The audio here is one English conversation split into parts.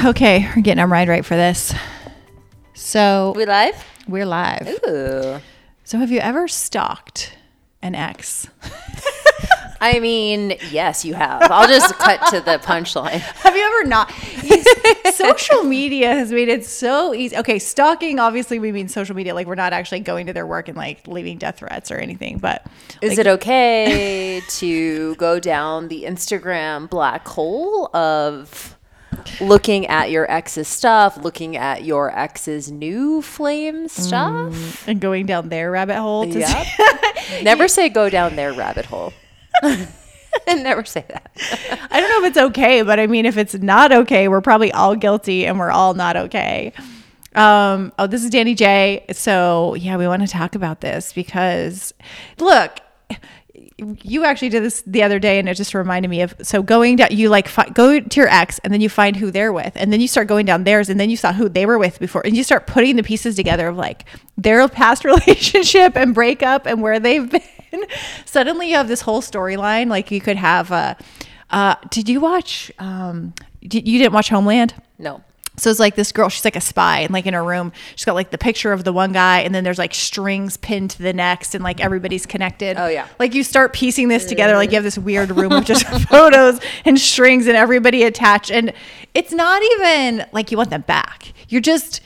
Okay, we're getting our mind right for this. So We live? we're live. Ooh. So have you ever stalked an ex? I mean, yes, you have. I'll just cut to the punchline. Have you ever not? social media has made it so easy. Okay, stalking, obviously, we mean social media. Like, we're not actually going to their work and like leaving death threats or anything. But Is it okay to go down the Instagram black hole of looking at your ex's stuff, looking at your ex's new flame stuff? and going down their rabbit hole to Yep. Never say go down their rabbit hole. And never say that. I don't know if it's okay, but I mean, if it's not okay, we're probably all guilty and we're all not okay. Um, oh, this is Danny J. So, yeah, we want to talk about this because look, you actually did this the other day and it just reminded me of so going down you like fi- go to your ex and then you find who they're with and then you start going down theirs and then you saw who they were with before and you start putting the pieces together of like their past relationship and breakup and where they've been suddenly you have this whole storyline like you could have uh uh did you watch um did, you didn't watch homeland No. So it's like this girl, she's like a spy, and like in her room, she's got like the picture of the one guy, and then there's like strings pinned to the next, and like everybody's connected. Oh, yeah. Like you start piecing this together, like you have this weird room of just photos and strings and everybody attached. And it's not even like you want them back. You're just,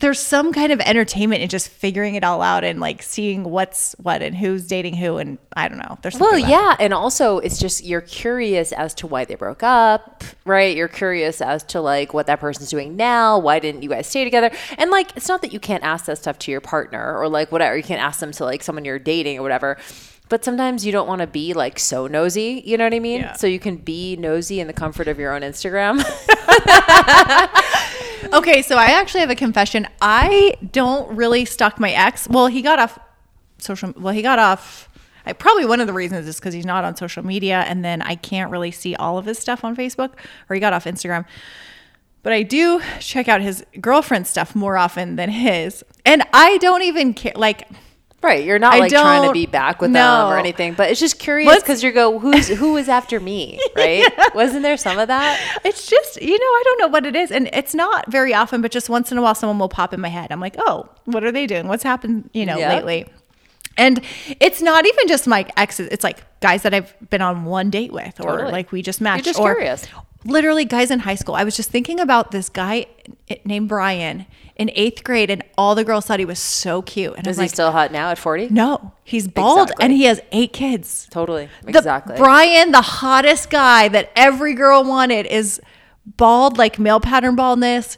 there's some kind of entertainment in just figuring it all out and like seeing what's what and who's dating who. And I don't know. There's Well, yeah, and also it's just you're curious as to why they broke up, right? You're curious as to like what that person's doing now. Why didn't you guys stay together? And like, it's not that you can't ask that stuff to your partner or like whatever. You can't ask them to like someone you're dating or whatever. But sometimes you don't want to be like so nosy. You know what I mean? Yeah. So you can be nosy in the comfort of your own Instagram. Okay, so I actually have a confession. I don't really stalk my ex. Well, he got off social. Well, he got off. I, probably one of the reasons is because he's not on social media, and then I can't really see all of his stuff on Facebook, or he got off Instagram. But I do check out his girlfriend's stuff more often than his, and I don't even care. Like, right. You're not I like trying to be back with no. them or anything, but it's just curious because you go, who's who was after me, right? Wasn't there some of that? it's just you know I don't know what it is, and it's not very often, but just once in a while, someone will pop in my head. I'm like, oh, what are they doing? What's happened? You know, Yeah. lately. And it's not even just my exes; it's like guys that I've been on one date with, or Totally. like we just matched. just or curious. Literally, guys in high school. I was just thinking about this guy eh, named Brian in eighth grade, and all the girls thought he was so cute. And Is I'm he like, still hot now at 40? no, he's bald, Exactly. and he has eight kids. Totally. The Exactly. Brian, the hottest guy that every girl wanted, is bald, like male pattern baldness,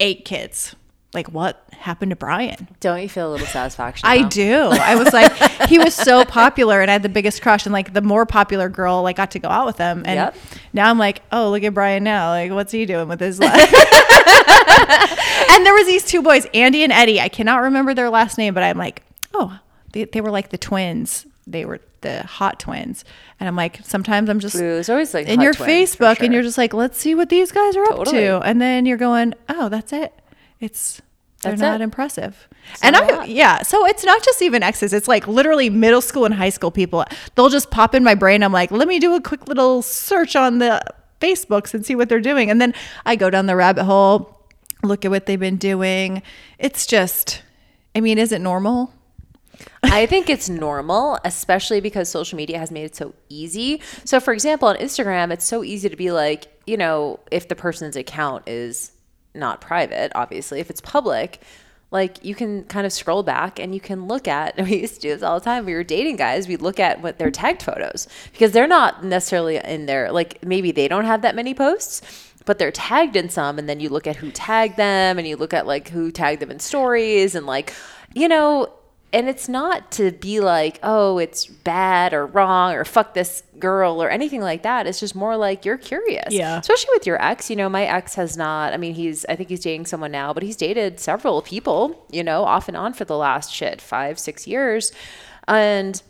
eight kids. Like, what happened to Brian? Don't you feel a little satisfaction? I do. I was like, he was so popular, and I had the biggest crush. And like, the more popular girl, like, got to go out with him. And Yep. now I'm like, oh, look at Brian now. Like, what's he doing with his life? and there was these two boys, Andy and Eddie. I cannot remember their last name, but I'm like, oh, they, they were like the twins. They were the hot twins. And I'm like, sometimes I'm just was always like in your twins, Facebook and you're just like, let's see what these guys are up to. And then you're going, oh, that's it. It's they're That's not it. impressive. and not I lot. yeah, so it's not just even exes. It's like literally middle school and high school people. They'll just pop in my brain. I'm like, let me do a quick little search on the Facebooks and see what they're doing. And then I go down the rabbit hole, look at what they've been doing. It's just I mean, is it normal? I think it's normal, especially because social media has made it so easy. So, for example, on Instagram, it's so easy to be like, you know, if the person's account is not private, obviously, if it's public, like you can kind of scroll back and you can look at we used to do this all the time we were dating guys we'd look at what their tagged photos because they're not necessarily in there like maybe they don't have that many posts but they're tagged in some and then you look at who tagged them and you look at like who tagged them in stories and like you know and it's not to be like, oh, it's bad or wrong or fuck this girl or anything like that. It's just more like you're curious. Yeah. Especially with your ex. You know, my ex has not, I mean, he's, I think he's dating someone now, but he's dated several people, you know, off and on for the last shit, five, six years. And,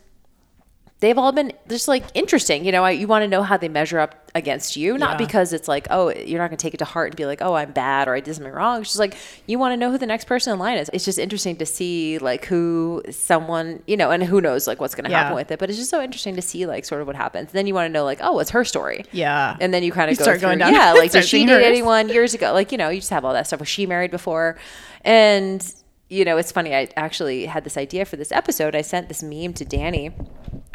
they've all been just like interesting. You know, I, you want to know how they measure up against you, not Yeah. because it's like, oh, you're not going to take it to heart and be like, oh, I'm bad or I did something wrong. It's just like you want to know who the next person in line is. It's just interesting to see like who someone, you know, and who knows like what's going to Yeah. happen with it. But it's just so interesting to see like sort of what happens. Then you want to know like, oh, what's her story? Yeah. And then you kind of go start through, going down- yeah, like did she date anyone years ago? Like you know, you just have all that stuff. Was she married before? And you know, it's funny. I actually had this idea for this episode. I sent this meme to Danny.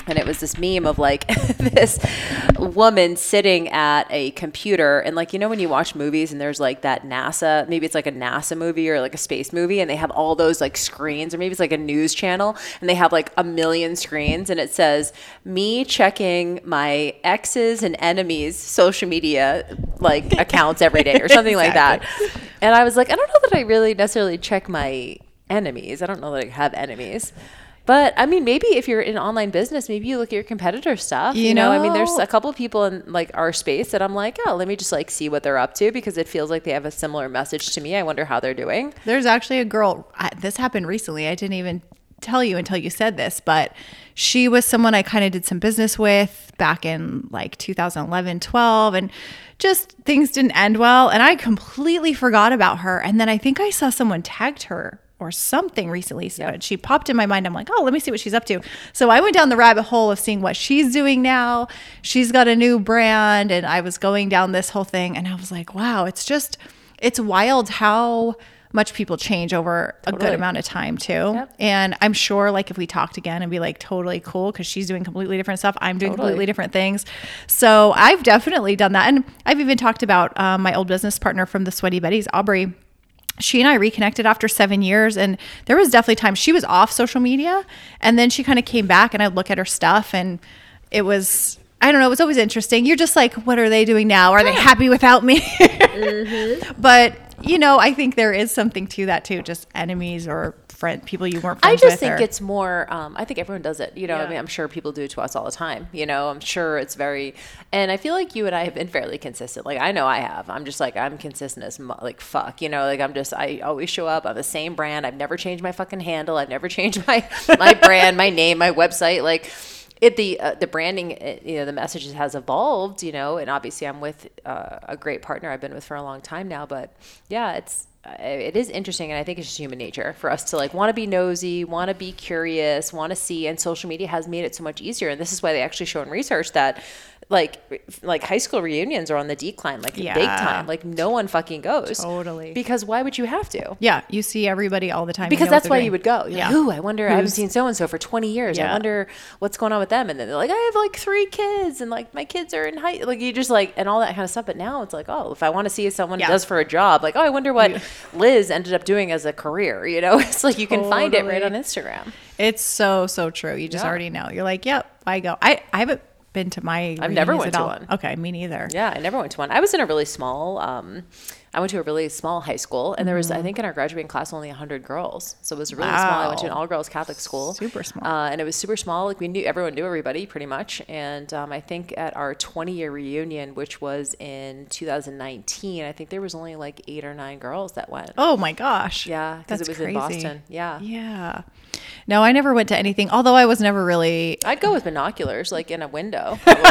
And it was this meme of like this woman sitting at a computer. And like, you know, when you watch movies and there's like that NASA, maybe it's like a NASA movie or like a space movie, and they have all those like screens, or maybe it's like a news channel, and they have like a million screens, and it says, me checking my exes and enemies' social media like accounts every day or something like that. And I was like, I don't know that I really necessarily check my enemies. I don't know that I have enemies. But I mean, maybe if you're in online business, maybe you look at your competitor stuff. You, You know, I mean, there's a couple people in like our space that I'm like, oh, let me just like see what they're up to because it feels like they have a similar message to me. I wonder how they're doing. There's actually a girl, I, this happened recently. I didn't even tell you until you said this, but she was someone I kind of did some business with back in like 2011, 12, and just things didn't end well. And I completely forgot about her. And then I think I saw someone tagged her or something recently. So she popped in my mind. I'm like, oh, let me see what she's up to. So I went down the rabbit hole of seeing what she's doing now. She's got a new brand, and I was going down this whole thing, and I was like, wow, it's just, it's wild how much people change over a good amount of time too. Yep. And I'm sure like if we talked again and be like totally cool because she's doing completely different stuff, I'm doing Totally. completely different things. So I've definitely done that. And I've even talked about um, my old business partner from the Sweaty Betties, Aubrey she and I reconnected after seven years, and there was definitely times she was off social media, and then she kind of came back, and I'd look at her stuff, and it was I don't know, it was always interesting. You're just like, what are they doing now? Are they happy without me? Mm-hmm. But you know, I think there is something to that too, just enemies or friend people you weren't I just think or- it's more. Um, I think everyone does it. You know, I mean, I'm sure people do it to us all the time. You know, I'm sure it's very. And I feel like you and I have been fairly consistent. Like I know I have. I'm just like I'm consistent as mu- like fuck. You know, like I'm just I always show up. I'm the same brand. I've never changed my fucking handle. I've never changed my my brand, my name, my website. Like it the uh, the branding uh, you know the messages has evolved you know and obviously i'm with uh, a great partner i've been with for a long time now but yeah it's it is interesting and i think it's just human nature for us to like want to be nosy want to be curious want to see and social media has made it so much easier and this is why they actually show in research that like like high school reunions are on the decline like big time like no one fucking goes Totally. because why would you have to yeah, you see everybody all the time. you because know that's why doing. you would go. You're Yeah. like, Ooh, I wonder. I haven't seen so and so for 20 years. I Yeah. wonder what's going on with them. And then they're like, I have like three kids, and like my kids are in high. Like you just like and all that kind of stuff. But now it's like, oh, if I want to see someone Yeah. does for a job, like, oh, I wonder what Liz ended up doing as a career. You know, it's like you can find it right on Instagram. It's so so true. You just Yeah. already know. You're like, yep, I go. I I haven't been to my. I've never went to all. one. Okay, me neither. Yeah, I never went to one. I was in a really small. Um, I went to a really small high school, and there was, Mm-hmm. I think, in our graduating class, only 100 girls. So it was really small. I went to an all girls Catholic school. Super small. Uh, and it was super small. Like we knew everyone knew everybody pretty much. And um, I think at our 20 year reunion, which was in 2019, I think there was only like eight or nine girls that went. Oh my gosh. Yeah, because it was in. Boston. Yeah. Yeah. No, I never went to anything. Although I was never really, I'd go with binoculars, like in a window. Probably.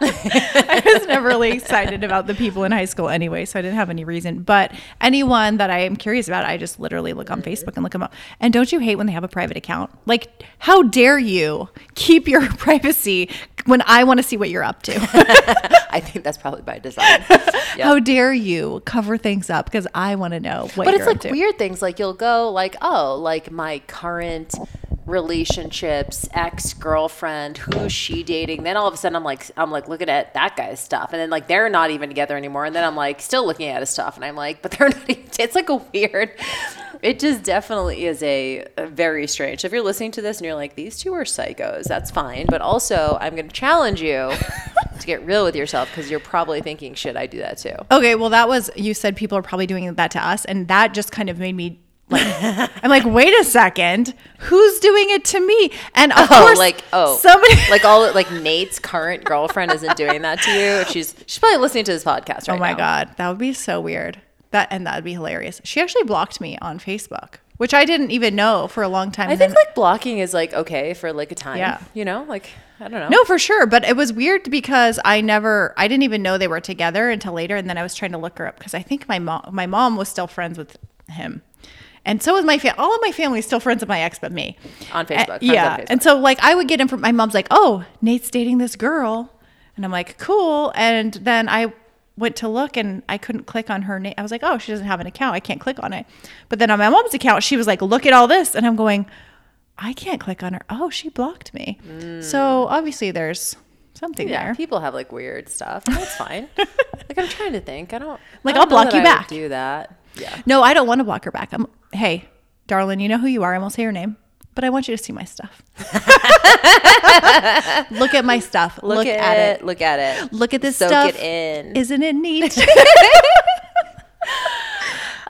I was never really excited about the people in high school anyway, so I didn't have any reason. But anyone that I am curious about, I just literally look on mm-hmm. Facebook and look them up. And don't you hate when they have a private account? Like, how dare you keep your privacy when I want to see what you're up to? I think that's probably by design. Yeah. How dare you cover things up because I want to know what but you're doing? But it's like weird things like you'll go like oh like my current relationships ex-girlfriend who's she dating? Then all of a sudden i'm like i'm like looking at that guy's stuff. And then like they're not even together anymore. And then i'm like still looking at his stuff. And i'm like but they're not even, it's like a weird it just definitely is a, a very strange. If you're listening to this and you're like these two are psychos that's fine. But also i'm going to challenge you to get real with yourself because you're probably thinking should i do that too? Okay, well, that was you said people are probably doing that to us, and that just kind of made me Like, I'm like, wait a second, who's doing it to me? And of Oh, course, like oh, somebody like all like Nate's current girlfriend isn't doing that to you. She's she's probably listening to this podcast oh right Oh my now. god, that would be so weird. That and that would be hilarious. She actually blocked me on Facebook, which I didn't even know for a long time. I think like blocking is like okay for like a time. Yeah. You know, like I don't know. no, for sure. But it was weird because I never, I didn't even know they were together until later, and then I was trying to look her up because I think my mom, my mom was still friends with him, and so was my family. All of my family is still friends with my ex, but me On Facebook, yeah, on Facebook. and so like I would get in from my mom's like, oh, Nate's dating this girl, and I'm like, cool, and then I went to look and I couldn't click on her name. I was like, oh, she doesn't have an account. I can't click on it. But then on my mom's account, she was like, look at all this, and I'm going, I can't click on her. Oh, she blocked me. So obviously there's something Mm. Yeah, there. people have like weird stuff. That's fine. like I'm trying to think. I don't Like, I I'll know block you I back. Do that. Yeah. No, I don't want to block her back. I'm hey, darling, you know who you are. I won't say your name, but I want you to see my stuff. Look at my stuff. Look, at, it. Look at it. Look at this Soak stuff. it in. Isn't it neat?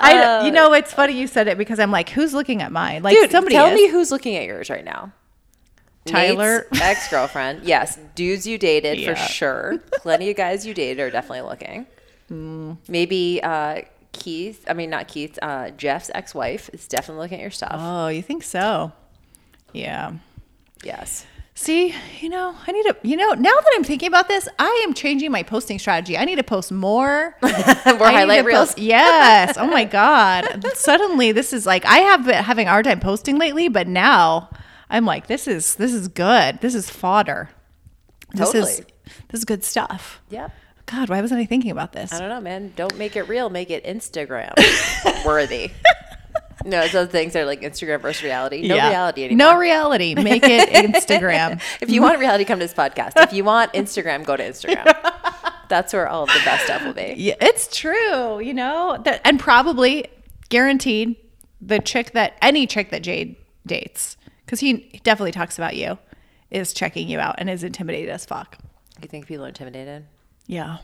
I, you know, it's funny you said it because I'm like, who's looking at mine? Like Dude, somebody tell is. me who's looking at yours right now. Tyler. ex girlfriend. Yes, dudes you dated Yeah. for sure. Plenty of guys you dated are definitely looking. Hmm. Maybe uh, Keith. I mean, not Keith. Uh, Jeff's ex wife is definitely looking at your stuff. Oh, you think so? Yeah. yes. See, you know, I need to, you know, now that I'm thinking about this, I am changing my posting strategy. I need to post more. More highlight reels. post- yes. Oh my God. Suddenly this is like, I have been having a hard time posting lately, but now I'm like, this is, this is good. This is fodder. This is, Totally. this is good stuff. Yep. God, why wasn't I thinking about this? I don't know, man. Don't make it real. Make it Instagram worthy. no, it's those things that are like Instagram versus reality. No Yeah. reality anymore. No reality. Make it Instagram. if you want reality, come to this podcast. If you want Instagram, go to Instagram. That's where all of the best stuff will be. Yeah, it's true. You know, that, and probably guaranteed the chick that any chick that Jade dates, because he definitely talks about you, is checking you out and is intimidated as fuck. You think people are intimidated? Yeah,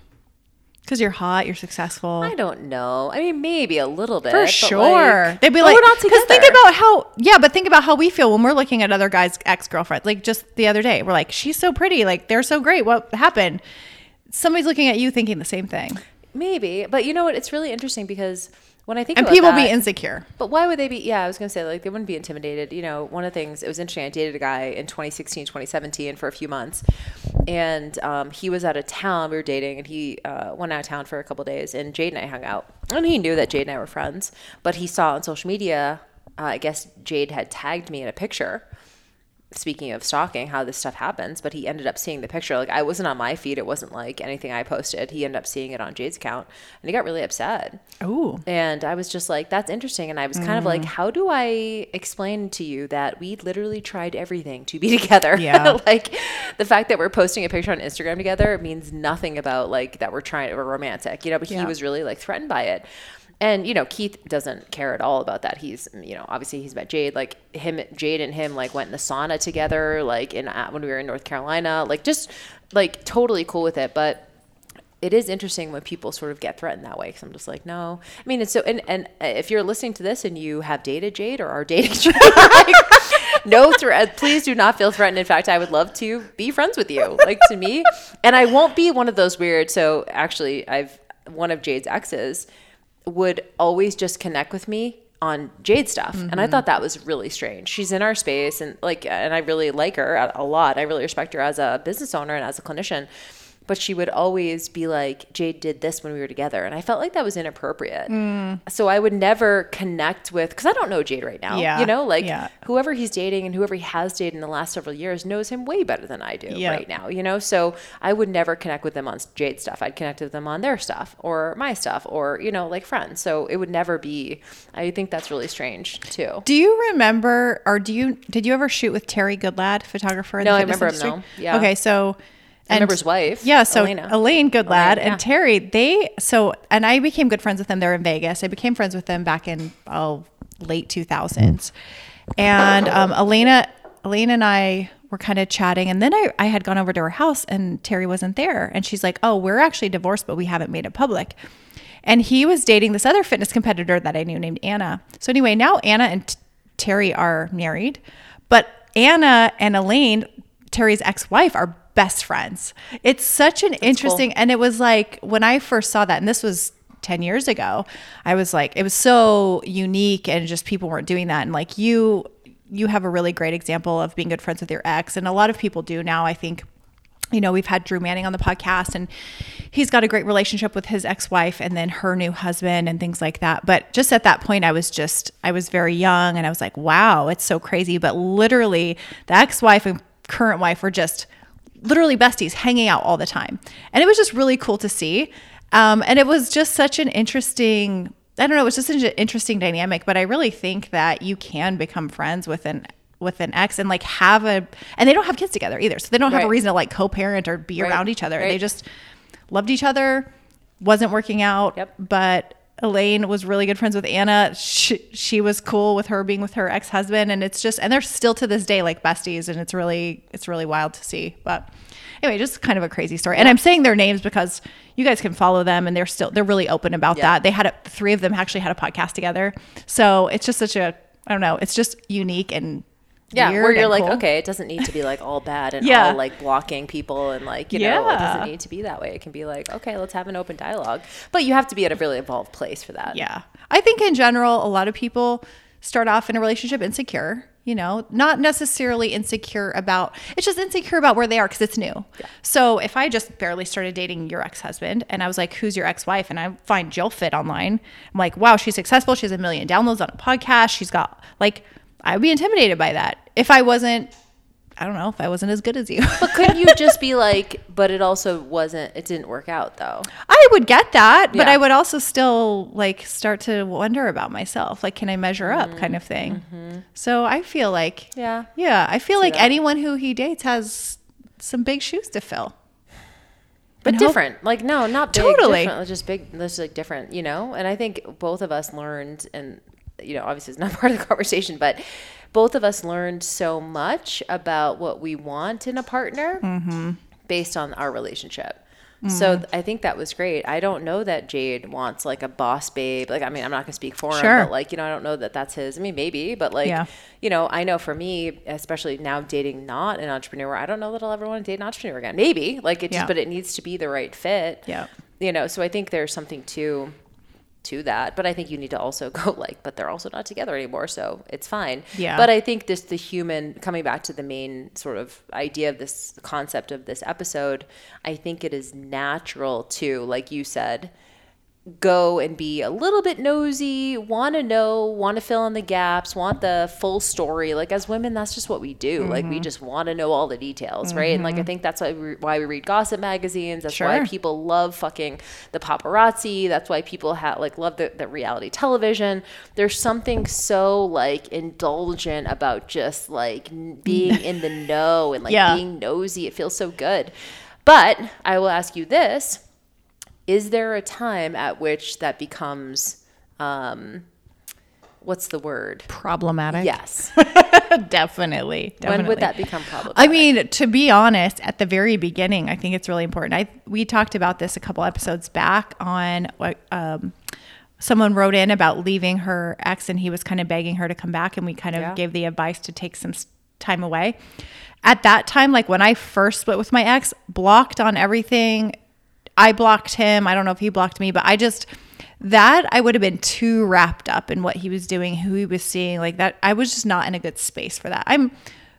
because you're hot, you're successful. I don't know. I mean, maybe a little bit. For sure. like- They'd be like, we're not because think about how, yeah, but think about how we feel when we're looking at other guys' ex girlfriends. Like just the other day, we're like, she's so pretty. Like they're so great. What happened? Somebody's looking at you thinking the same thing. maybe. But you know what? It's really interesting because when I think And people that, be insecure. But why would they be? Yeah, I was going to say, like, they wouldn't be intimidated. You know, one of the things, it was interesting. I dated a guy in 2016, 2017 for a few months. And um, he was out of town. We were dating, and he uh, went out of town for a couple days. And Jade and I hung out. And he knew that Jade and I were friends. But he saw on social media, uh, I guess Jade had tagged me in a picture speaking of stalking, how this stuff happens, but he ended up seeing the picture. Like I wasn't on my feed; it wasn't like anything I posted. He ended up seeing it on Jade's account, and he got really upset. Ooh. And I was just like, "That's interesting." And I was kind of Mm. like, "How do I explain to you that we literally tried everything to be together? Yeah. like the fact that we're posting a picture on Instagram together means nothing about like that we're trying we're romantic, you know." But he was really like threatened by it. And you know, Keith doesn't care at all about that. He's, you know, obviously he's met Jade. Like him, Jade and him like went in the sauna together. Like in uh, when we were in North Carolina. Like just like totally cool with it. But it is interesting when people sort of get threatened that way. Because I'm just like, no. I mean, it's so. And and if you're listening to this and you have dated Jade or are dating Jade, like, no threat. Please do not feel threatened. In fact, I would love to be friends with you. Like to me, and I won't be one of those weird. So actually, I've one of Jade's exes would always just connect with me on Jade stuff. And I mm-hmm. thought that was really strange. She's in our space and like and I really like her a- a lot. I really respect her as a business owner and as a clinician. But she would always be like, Jade did this when we were together. And I felt like that was inappropriate. Mm. So I would never connect with, because I don't know Jade right now. Yeah, You know, like yeah. whoever he's dating and whoever he has dated in the last several years knows him way better than I do Yeah. right now, you know? So I would never connect with them on Jade stuff. I'd connect with them on their stuff or my stuff or, you know, like friends. So it would never be, I think that's really strange too. Do you remember, or do you did you ever shoot with Terry Goodlad, photographer? In No, I remember him, industry? though. Yeah. Okay, so I remember his wife, Yeah, so Elena. Elaine Goodlad Elaine, yeah. and Terry, they so and I became good friends with them. They're in Vegas. I became friends with them back in oh late two thousands, and um, Elena, Elena and I were kind of chatting, and then I I had gone over to her house, and Terry wasn't there, and she's like, "Oh, we're actually divorced, but we haven't made it public." And he was dating this other fitness competitor that I knew named Anna. So anyway, now Anna and T- Terry are married, but Anna and Elaine, Terry's ex-wife, are best friends. It's such an interesting and it was like when I first saw that and this was 10 years ago, I was like it was so unique and just people weren't doing that and like you you have a really great example of being good friends with your ex and a lot of people do now, I think you know, we've had Drew Manning on the podcast and he's got a great relationship with his ex-wife and then her new husband and things like that. But just at that point I was just I was very young and I was like, "Wow, it's so crazy." But literally the ex-wife and current wife were just literally besties hanging out all the time. And it was just really cool to see. Um, and it was just such an interesting I don't know, it was just an interesting dynamic, but I really think that you can become friends with an with an ex and like have a and they don't have kids together either so they don't have a reason to like co-parent or be Right. around each other they just loved each other wasn't working out Yep. but elaine was really good friends with anna. She, she was cool with her being with her ex-husband and it's just and they're still to this day like besties and it's really it's really wild to see. But anyway just kind of a crazy story. And i'm saying their names because you guys can follow them and they're still they're really open about Yeah. that. They had a, three of them actually had a podcast together. So it's just such a i don't know it's just unique and Yeah, where you're like, cool. okay, it doesn't need to be like all bad and Yeah. all like blocking people and like, you know, it doesn't need to be that way. It can be like, okay, let's have an open dialogue. But you have to be at a really evolved place for that. Yeah. I think in general, a lot of people start off in a relationship insecure, you know, not necessarily insecure about, it's just insecure about where they are because it's new. So if I just barely started dating your ex husband and I was like, who's your ex wife? And I find Jill Fit online, I'm like, wow, she's successful. She has a million downloads on a podcast. She's got, like, I would be intimidated by that if I wasn't, I don't know, if I wasn't as good as you. But couldn't you just be like, but it also wasn't, it didn't work out though? I would get that, but Yeah. I would also still like start to wonder about myself. Like, can I measure up kind of thing? So I feel like, Mm-hmm. Yeah. yeah, I feel like that. anyone who he dates has some big shoes to fill. But And hope- different. Like, no, not big. Totally. Different, just big, just like different, you know? And I think both of us learned, and, you know, obviously it's not part of the conversation, but both of us learned so much about what we want in a partner Mm-hmm. based on our relationship. So I think that was great. I don't know that Jade wants like a boss babe. Like, I mean, I'm not gonna speak for Sure. him, but like, you know, I don't know that that's his. I mean, maybe, but like, Yeah. you know, I know for me, especially now dating not an entrepreneur, I don't know that I'll ever want to date an entrepreneur again. Maybe, like it just, Yeah. but it needs to be the right fit. Yeah. You know, so I think there's something to to that, but I think you need to also go like, but they're also not together anymore, so it's fine. Yeah. But I think this the human coming back to the main sort of idea of this concept of this episode, I think it is natural to, like you said, go and be a little bit nosy, want to know, want to fill in the gaps, want the full story. Like as women, that's just what we do. Like Mm-hmm. we just want to know all the details, right? And like I think that's why we, why we read gossip magazines. That's why people love fucking the paparazzi. That's why people have like love the, the reality television. There's something so like indulgent about just like being in the know and like Yeah. being nosy. It feels so good. But I will ask you this is there a time at which that becomes um what's the word Problematic. yes definitely. when would that become problematic I mean, to be honest, at the very beginning, I think it's really important. I we talked about this a couple episodes back on what um, someone wrote in about leaving her ex, and he was kind of begging her to come back, and we kind of Yeah. gave the advice to take some time away. At that time, like when I first split with my ex, blocked on everything. I blocked him. I don't know if he blocked me, but I just that I would have been too wrapped up in what he was doing, who he was seeing, like that. I was just not in a good space for that. I'm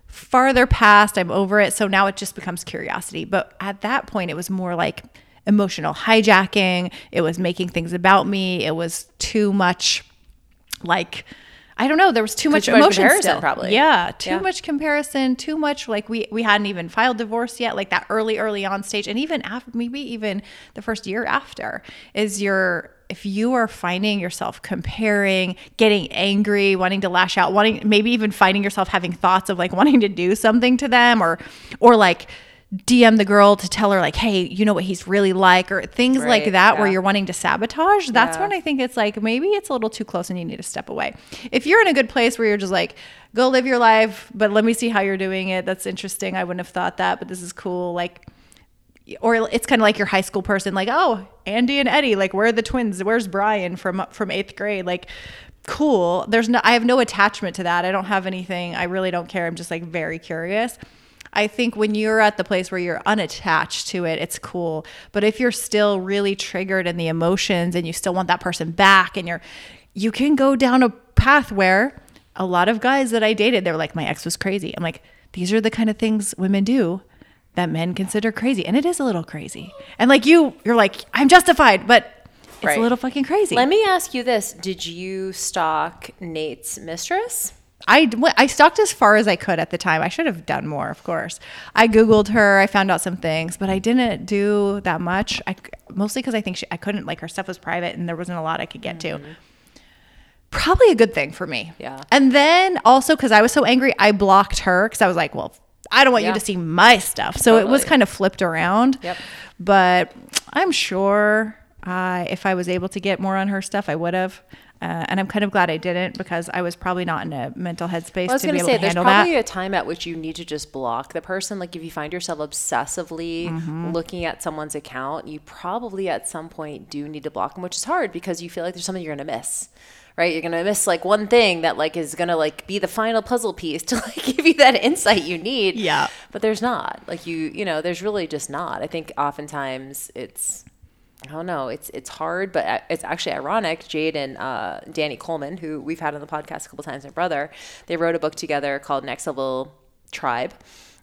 farther past, I'm over it. So now it just becomes curiosity. But at that point, it was more like emotional hijacking. It was making things about me. It was too much like, I don't know. There was too much too much emotion comparison, still. probably. Yeah, too Yeah. much comparison. Too much like we we hadn't even filed divorce yet. Like that early early on stage, and even after maybe even the first year after is your if you are finding yourself comparing, getting angry, wanting to lash out, wanting maybe even finding yourself having thoughts of like wanting to do something to them or or like DM the girl to tell her like, hey, you know what he's really like, or things like Right, that where you're wanting to sabotage. That's Yeah. when I think it's like maybe it's a little too close and you need to step away. If you're in a good place where you're just like, go live your life, but let me see how you're doing it. That's interesting. I wouldn't have thought that, but this is cool. Like or it's kind of like your high school person, like, oh, Andy and Eddie, like, where are the twins? Where's Brian from from eighth grade? Like, cool. There's no, I have no attachment to that. I don't have anything. I really don't care. I'm just like very curious. I think when you're at the place where you're unattached to it, it's cool. But if you're still really triggered in the emotions and you still want that person back and you're, you can go down a path where a lot of guys that I dated, they're like, my ex was crazy. I'm like, these are the kind of things women do that men consider crazy. And it is a little crazy. And like you, you're like, I'm justified, but it's Right. a little fucking crazy. Let me ask you this: Did you stalk Nate's mistress? I, I stalked as far as I could at the time. I should have done more, of course. I Googled her. I found out some things, but I didn't do that much. I, mostly because I think she, I couldn't, like, her stuff was private and there wasn't a lot I could get to. Mm-hmm. Probably a good thing for me. Yeah. And then also because I was so angry, I blocked her because I was like, well, I don't want Yeah. you to see my stuff. So it was kind of flipped around. Yep. But I'm sure if I was able to get more on her stuff, I would have. Uh, and I'm kind of glad I didn't because I was probably not in a mental headspace I was to going be to able say, to there's probably that. a time at which you need to just block the person. Like if you find yourself obsessively Mm-hmm. looking at someone's account, you probably at some point do need to block them, which is hard because you feel like there's something you're going to miss. Right, you're gonna miss like one thing that like is gonna like be the final puzzle piece to like give you that insight you need. Yeah. but there's not. Like you, you know, there's really just not. I think oftentimes it's I don't know. It's it's hard, but it's actually ironic. Jade and uh, Danny Coleman, who we've had on the podcast a couple times, my brother, they wrote a book together called Next Level Tribe,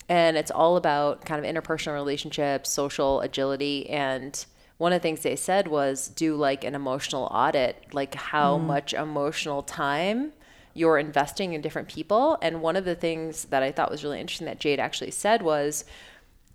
and it's all about kind of interpersonal relationships, social agility, and one of the things they said was do like an emotional audit, like how much emotional time you're investing in different people. And one of the things that I thought was really interesting that Jade actually said was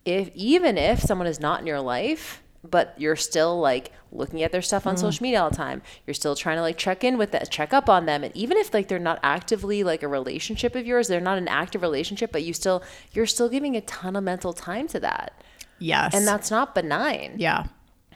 if even if someone is not in your life but you're still like looking at their stuff on mm-hmm. social media all the time you're still trying to like check in with that check up on them and even if like they're not actively like a relationship of yours they're not an active relationship but you still you're still giving a ton of mental time to that yes. and that's not benign yeah.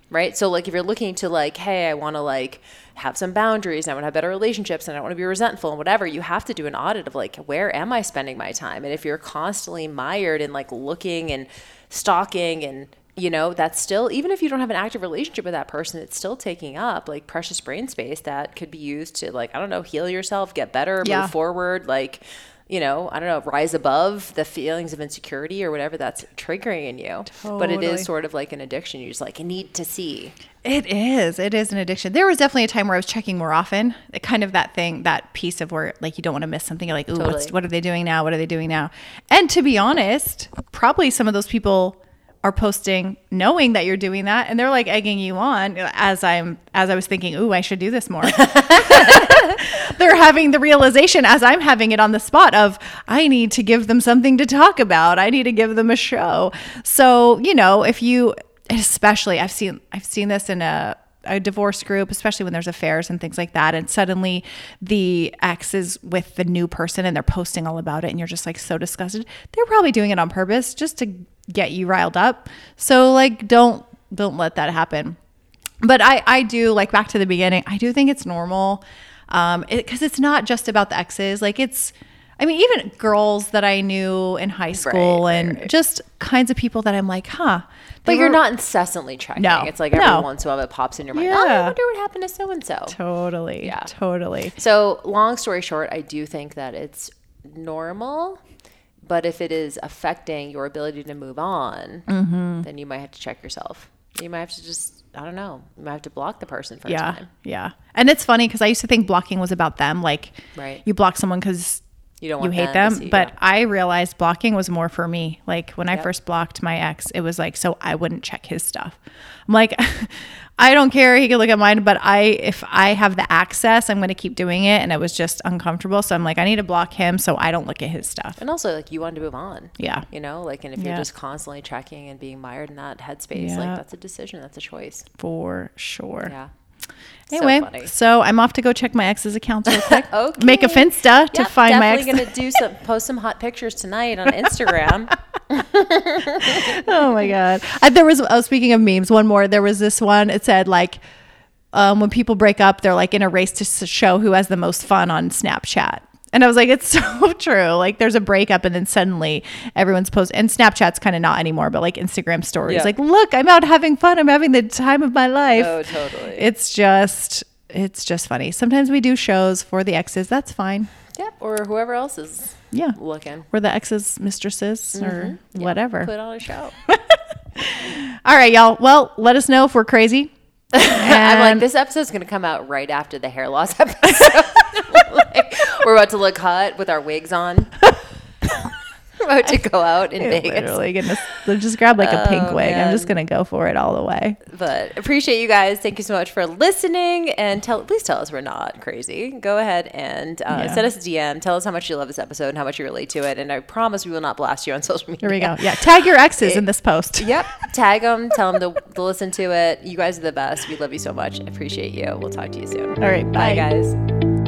right? So like if you're looking to like, hey, I want to like have some boundaries and I want to have better relationships and I don't want to be resentful and whatever, you have to do an audit of like where am I spending my time? And if you're constantly mired in like looking and stalking and you know, that's still even if you don't have an active relationship with that person, it's still taking up like precious brain space that could be used to like, I don't know, heal yourself, get better, Yeah. move forward, like you know, I don't know, rise above the feelings of insecurity or whatever that's triggering in you. But it is sort of like an addiction. You just like need to see. It is. It is an addiction. There was definitely a time where I was checking more often. It kind of that thing, that piece of where like you don't want to miss something. You're like, ooh, what's, Totally. what are they doing now? What are they doing now? And to be honest, probably some of those people are posting knowing that you're doing that and they're like egging you on as I'm as I was thinking, ooh, I should do this more. they're having the realization as I'm having it on the spot of I need to give them something to talk about. I need to give them a show. So, you know, if you especially I've seen I've seen this in a a divorce group, especially when there's affairs and things like that, and suddenly the ex is with the new person and they're posting all about it, and you're just like so disgusted. They're probably doing it on purpose just to get you riled up. So like, don't don't let that happen but I, I do like back to the beginning. I do think it's normal, um, because it's not just about the exes. Like it's, I mean, even girls that I knew in high school right, and right. just kinds of people that I'm like, huh. But you're not incessantly checking. No, It's like every no. once in a while it pops in your mind. Oh, I wonder what happened to so and so. totally, Yeah. totally. So, long story short, I do think that it's normal. But if it is affecting your ability to move on, Mm-hmm. then you might have to check yourself. You might have to just, I don't know, you might have to block the person for a Yeah, time. yeah. And it's funny because I used to think blocking was about them. Like, Right. you block someone because You don't you hate them them. but. I realized blocking was more for me. Like when I first blocked my ex, it was like so I wouldn't check his stuff. I'm like, I don't care. He can look at mine, but I if I have the access, I'm going to keep doing it. And it was just uncomfortable. So I'm like, I need to block him so I don't look at his stuff. And also, like, you want to move on. Yeah. You know, like, and if Yeah. you're just constantly checking and being mired in that headspace, Yeah. like, that's a decision, that's a choice. For sure. Yeah. Anyway, so so, I'm off to go check my ex's accounts real quick. Okay. Make a Finsta to find my ex. definitely gonna do some post some hot pictures tonight on Instagram. oh my god! I, there was. Oh, speaking of memes, one more. There was this one. It said like, um, when people break up, they're like in a race to show who has the most fun on Snapchat. And I was like, it's so true. Like there's a breakup and then suddenly everyone's post and Snapchat's kind of not anymore, but like Instagram stories. Yeah. Like, look, I'm out having fun. I'm having the time of my life. Oh, totally. It's just it's just funny. Sometimes we do shows for the exes. That's fine. Yep. Or whoever else is Yeah. looking. We're the exes mistresses or mm-hmm. whatever. Put on a show. All right, y'all. Well, let us know if we're crazy. I'm like, this episode's going to come out right after the hair loss episode. Like, we're about to look hot with our wigs on. about to go out in Vegas. Literally gonna just grab like a pink Oh, wig. I'm just gonna go for it all the way. But appreciate you guys. Thank you so much for listening. And tell please tell us we're not crazy. Go ahead and uh, Yeah. send us a DM. Tell us how much you love this episode and how much you relate to it. And I promise we will not blast you on social media. Here we go. Yeah, tag your exes in this post. Yep. Tag them. Tell them to, to listen to it. You guys are the best. We love you so much. Appreciate you. We'll talk to you soon. All right, Bye, bye. guys.